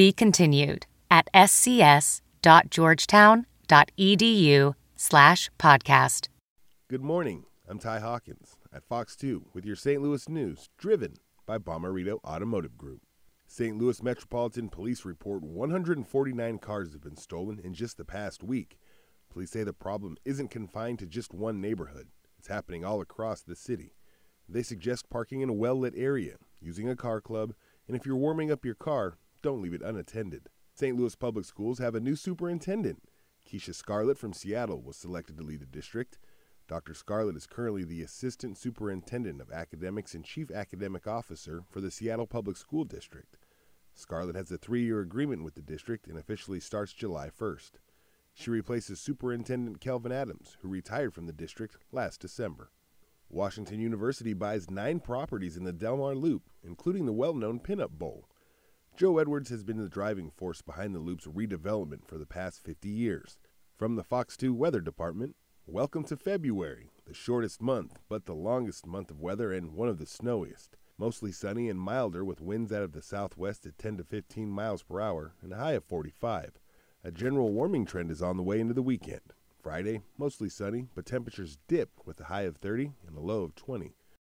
Be continued at scs.georgetown.edu slash podcast. Good morning. I'm Ty Hawkins at Fox 2 with your St. Louis news, driven by Bommarito Automotive Group. St. Louis Metropolitan Police report 149 cars have been stolen in just the past week. Police say the problem isn't confined to just one neighborhood. It's happening all across the city. They suggest parking in a well lit area, using a car club, and if you're warming up your car, don't leave it unattended. St. Louis Public Schools have a new superintendent. Keisha Scarlett from Seattle was selected to lead the district. Dr. Scarlett is currently the Assistant Superintendent of Academics and Chief Academic Officer for the Seattle Public School District. Scarlett has a three year agreement with the district and officially starts July 1st. She replaces Superintendent Kelvin Adams, who retired from the district last December. Washington University buys nine properties in the Delmar Loop, including the well known Pinup Bowl. Joe Edwards has been the driving force behind the Loop's redevelopment for the past 50 years. From the Fox 2 Weather Department, Welcome to February, the shortest month, but the longest month of weather and one of the snowiest. Mostly sunny and milder with winds out of the southwest at 10 to 15 miles per hour and a high of 45. A general warming trend is on the way into the weekend. Friday, mostly sunny, but temperatures dip with a high of 30 and a low of 20.